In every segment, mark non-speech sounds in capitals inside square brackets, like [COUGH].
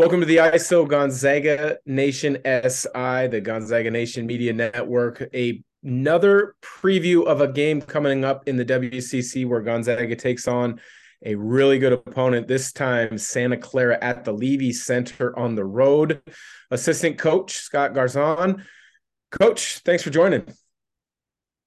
Welcome to the ISO Gonzaga Nation SI, the Gonzaga Nation Media Network. A, another preview of a game coming up in the WCC where Gonzaga takes on a really good opponent, this time Santa Clara at the Leavey Center on the road. Assistant coach Scott Garson. Coach, thanks for joining.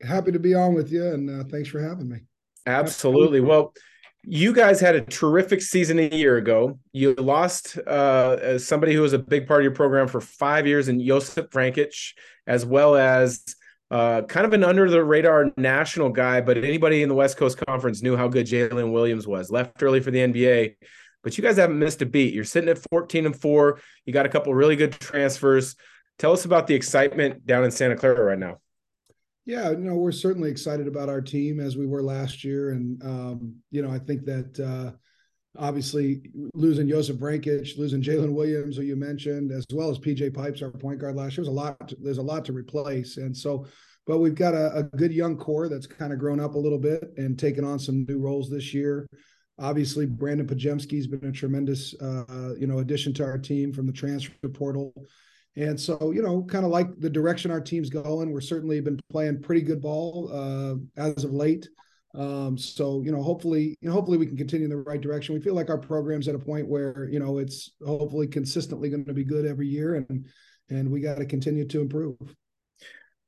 Happy to be on with you, and uh, thanks for having me. Absolutely. Well, you guys had a terrific season a year ago. You lost uh, somebody who was a big part of your program for five years in Josip Vrankic, as well as uh, kind of an under the radar national guy, but anybody in the West Coast Conference knew how good Jalen Williams was. Left early for the NBA, but you guys haven't missed a beat. You're sitting at 14 and four. You got a couple really good transfers. Tell us about the excitement down in Santa Clara right now. Yeah, you know, we're certainly excited about our team as we were last year. And, um, you know, I think that uh, obviously losing Josip Vrankic, losing Jalen Williams, who you mentioned, as well as PJ Pipes, our point guard last year, was a lot. To, there's a lot to replace. And so, but we've got a, a good young core that's kind of grown up a little bit and taken on some new roles this year. Obviously, Brandon Podziemski has been a tremendous, uh, you know, addition to our team from the transfer portal. And so, you know, kind of like the direction our team's going, we're certainly been playing pretty good ball uh, as of late. Um, so, you know, hopefully, you know, hopefully we can continue in the right direction. We feel like our program's at a point where, you know, it's hopefully consistently going to be good every year, and and we got to continue to improve.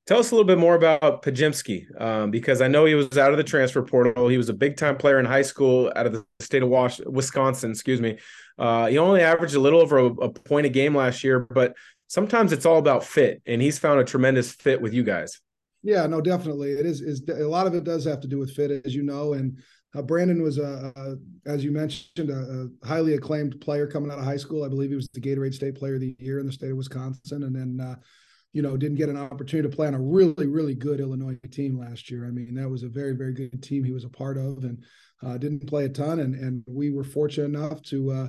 Tell us a little bit more about Podziemski, um, because I know he was out of the transfer portal. He was a big time player in high school out of the state of Wisconsin. Excuse me. Uh, he only averaged a little over a, a point a game last year, but sometimes it's all about fit, and he's found a tremendous fit with you guys. Yeah, no, definitely. It is. Is a lot of it does have to do with fit, as you know. And uh, Brandon was a, a, as you mentioned, a, a, highly acclaimed player coming out of high school. I believe he was the Gatorade State Player of the Year in the state of Wisconsin, and then. Uh, you know, didn't get an opportunity to play on a really, really good Illinois team last year. I mean, that was a very, very good team he was a part of, and uh, didn't play a ton. And and we were fortunate enough to, uh,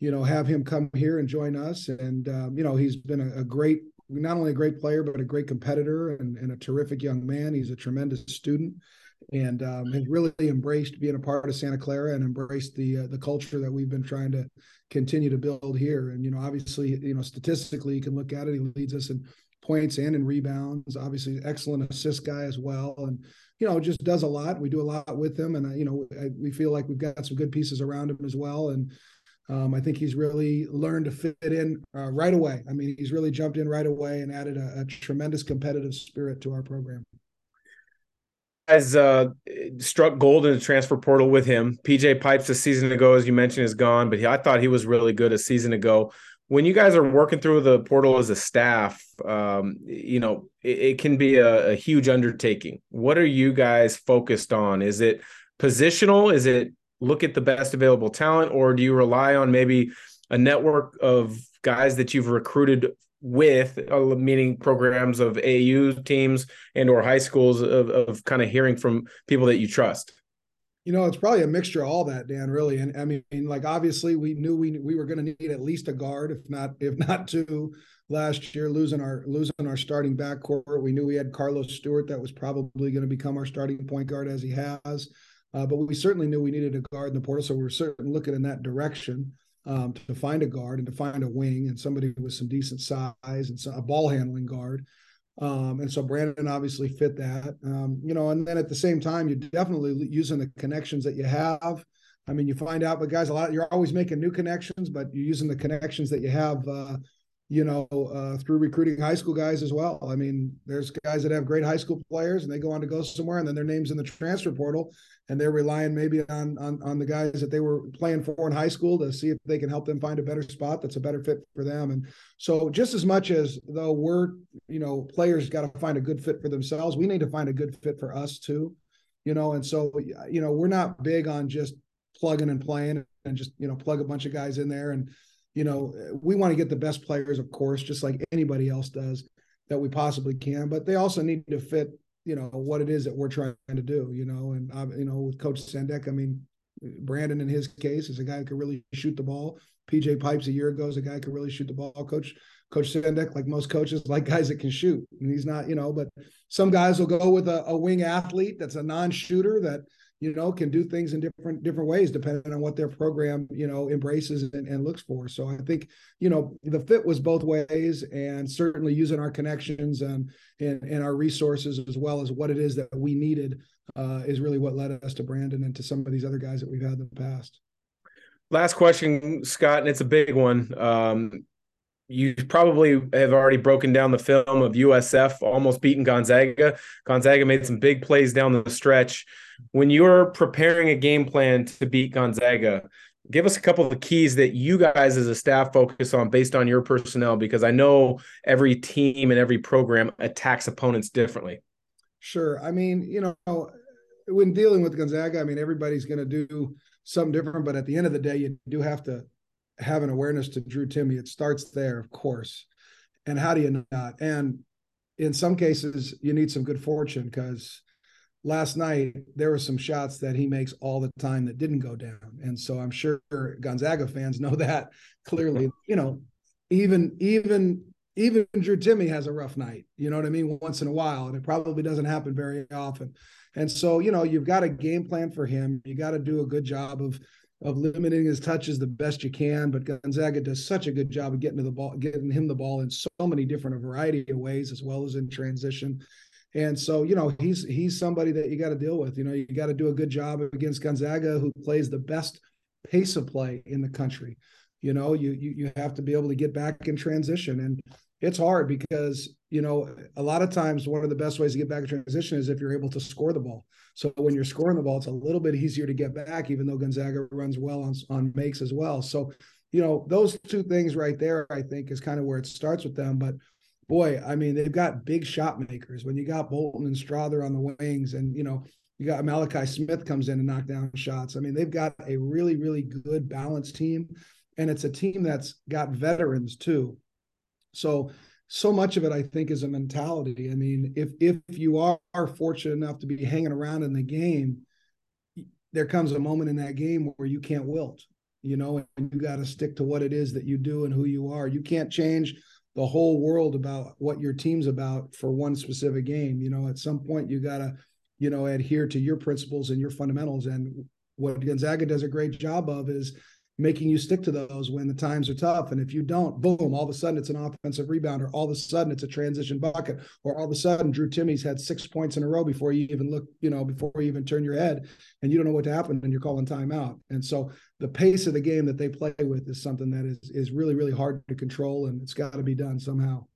you know, have him come here and join us. And um, you know, he's been a, a, great, not only a great player, but a great competitor and, and a terrific young man. He's a tremendous student, and um, has really embraced being a part of Santa Clara and embraced the uh, the culture that we've been trying to continue to build here. And you know, obviously, you know, statistically, you can look at it. He leads us in points and in rebounds. Obviously, excellent assist guy as well, and you know, just does a lot. We do a lot with him, and uh, you know, I, we feel like we've got some good pieces around him as well. And um, I think he's really learned to fit in uh, right away. I mean, he's really jumped in right away and added a, a tremendous competitive spirit to our program. Has uh, struck gold in the transfer portal with him. PJ Pipes a season ago, as you mentioned, is gone, but he, I thought he was really good a season ago. When you guys are working through the portal as a staff, um, you know it, it can be a, a huge undertaking. What are you guys focused on? Is it positional? Is it look at the best available talent, or do you rely on maybe a network of guys that you've recruited with, uh, meaning programs of AAU teams and or high schools of, of kind of hearing from people that you trust? You know, it's probably a mixture of all that, Dan. Really, and I mean, like obviously, we knew we we were going to need at least a guard, if not if not two. Last year, losing our losing our starting backcourt, we knew we had Carlos Stewart that was probably going to become our starting point guard as he has. Uh, but we certainly knew we needed a guard in the portal, so we were certainly looking in that direction um, to find a guard and to find a wing and somebody with some decent size and so, a ball handling guard. Um, and so Brandon obviously fit that, um, you know. And then at the same time, you're definitely using the connections that you have. I mean, you find out, but guys, a lot you're always making new connections, but you're using the connections that you have uh, you know, uh, through recruiting high school guys as well. I mean, there's guys that have great high school players and they go on to go somewhere and then their names in the transfer portal and they're relying maybe on, on, on the guys that they were playing for in high school to see if they can help them find a better spot that's a better fit for them. And so just as much as though we're, you know, players got to find a good fit for themselves, we need to find a good fit for us too, you know, and so, you know, we're not big on just plugging and playing and just, you know, plug a bunch of guys in there and, you know, we want to get the best players, of course, just like anybody else does that we possibly can, but they also need to fit, you know, what it is that we're trying to do, you know, and, uh, you know, with Coach Sendek, I mean, Brandon in his case is a guy who can really shoot the ball. PJ Pipes a year ago is a guy who can really shoot the ball. Coach Coach Sendek, like most coaches, [LAUGHS] like guys that can shoot. And he's not, you know, but some guys will go with a, a wing athlete that's a non-shooter that you know, can do things in different different ways depending on what their program, you know, embraces and, and looks for. So I think, you know, the fit was both ways, and certainly using our connections and and, and our resources as well as what it is that we needed uh, is really what led us to Brandon and to some of these other guys that we've had in the past. Last question, Scott, and it's a big one. Um, you probably have already broken down the film of USF almost beating Gonzaga. Gonzaga made some big plays down the stretch. When you're preparing a game plan to beat Gonzaga, give us a couple of the keys that you guys as a staff focus on based on your personnel because I know every team and every program attacks opponents differently. Sure. I mean, you know, when dealing with Gonzaga, I mean, everybody's going to do something different, but at the end of the day, you do have to have an awareness to Drew Timme. It starts there, of course. And how do you not? And in some cases, you need some good fortune because last night there were some shots that he makes all the time that didn't go down. And so I'm sure Gonzaga fans know [LAUGHS] that clearly. You know, even even even Drew Timme has a rough night. You know what I mean? Once in a while, and it probably doesn't happen very often. And so, you know, you've got a game plan for him. You got to do a good job of of limiting his touches the best you can. But Gonzaga does such a good job of getting to the ball, getting him the ball in so many different a variety of ways, as well as in transition. And so, you know, he's he's somebody that you got to deal with. You know, you got to do a good job against Gonzaga, who plays the best pace of play in the country. You know, you you you have to be able to get back in transition, and it's hard because you know a lot of times one of the best ways to get back in transition is if you're able to score the ball. So when you're scoring the ball, it's a little bit easier to get back, even though Gonzaga runs well on, on makes as well. So, you know, those two things right there, I think, is kind of where it starts with them. But boy, I mean, they've got big shot makers. When you got Bolton and Strawther on the wings, and you know, you got Malachi Smith comes in and knock down shots. I mean, they've got a really, really good balanced team, and it's a team that's got veterans too. So so much of it i think is a mentality. I mean if if you are, fortunate enough to be hanging around in the game there comes a moment in that game where you can't wilt you know and you got to stick to what it is that you do and who you are. You can't change the whole world about what your team's about for one specific game. You know at some point you got to you know adhere to your principles and your fundamentals. And what gonzaga does a great job of is making you stick to those when the times are tough. And if you don't, boom, all of a sudden it's an offensive rebound, or all of a sudden it's a transition bucket, or all of a sudden Drew Timme's had six points in a row before you even look, you know, before you even turn your head and you don't know what to happen and you're calling timeout. And so the pace of the game that they play with is something that is is really, really hard to control and it's got to be done somehow.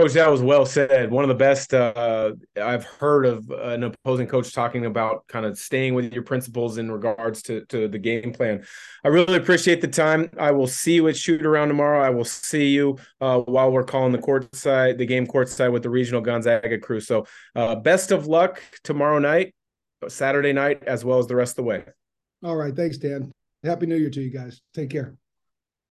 Coach, that was well said. One of the best uh, I've heard of an opposing coach talking about kind of staying with your principles in regards to, to the game plan. I really appreciate the time. I will see you at shoot around tomorrow. I will see you uh, while we're calling the court side, the game court side with the regional Gonzaga crew. So, uh, best of luck tomorrow night, Saturday night, as well as the rest of the way. All right. Thanks, Dan. Happy New Year to you guys. Take care.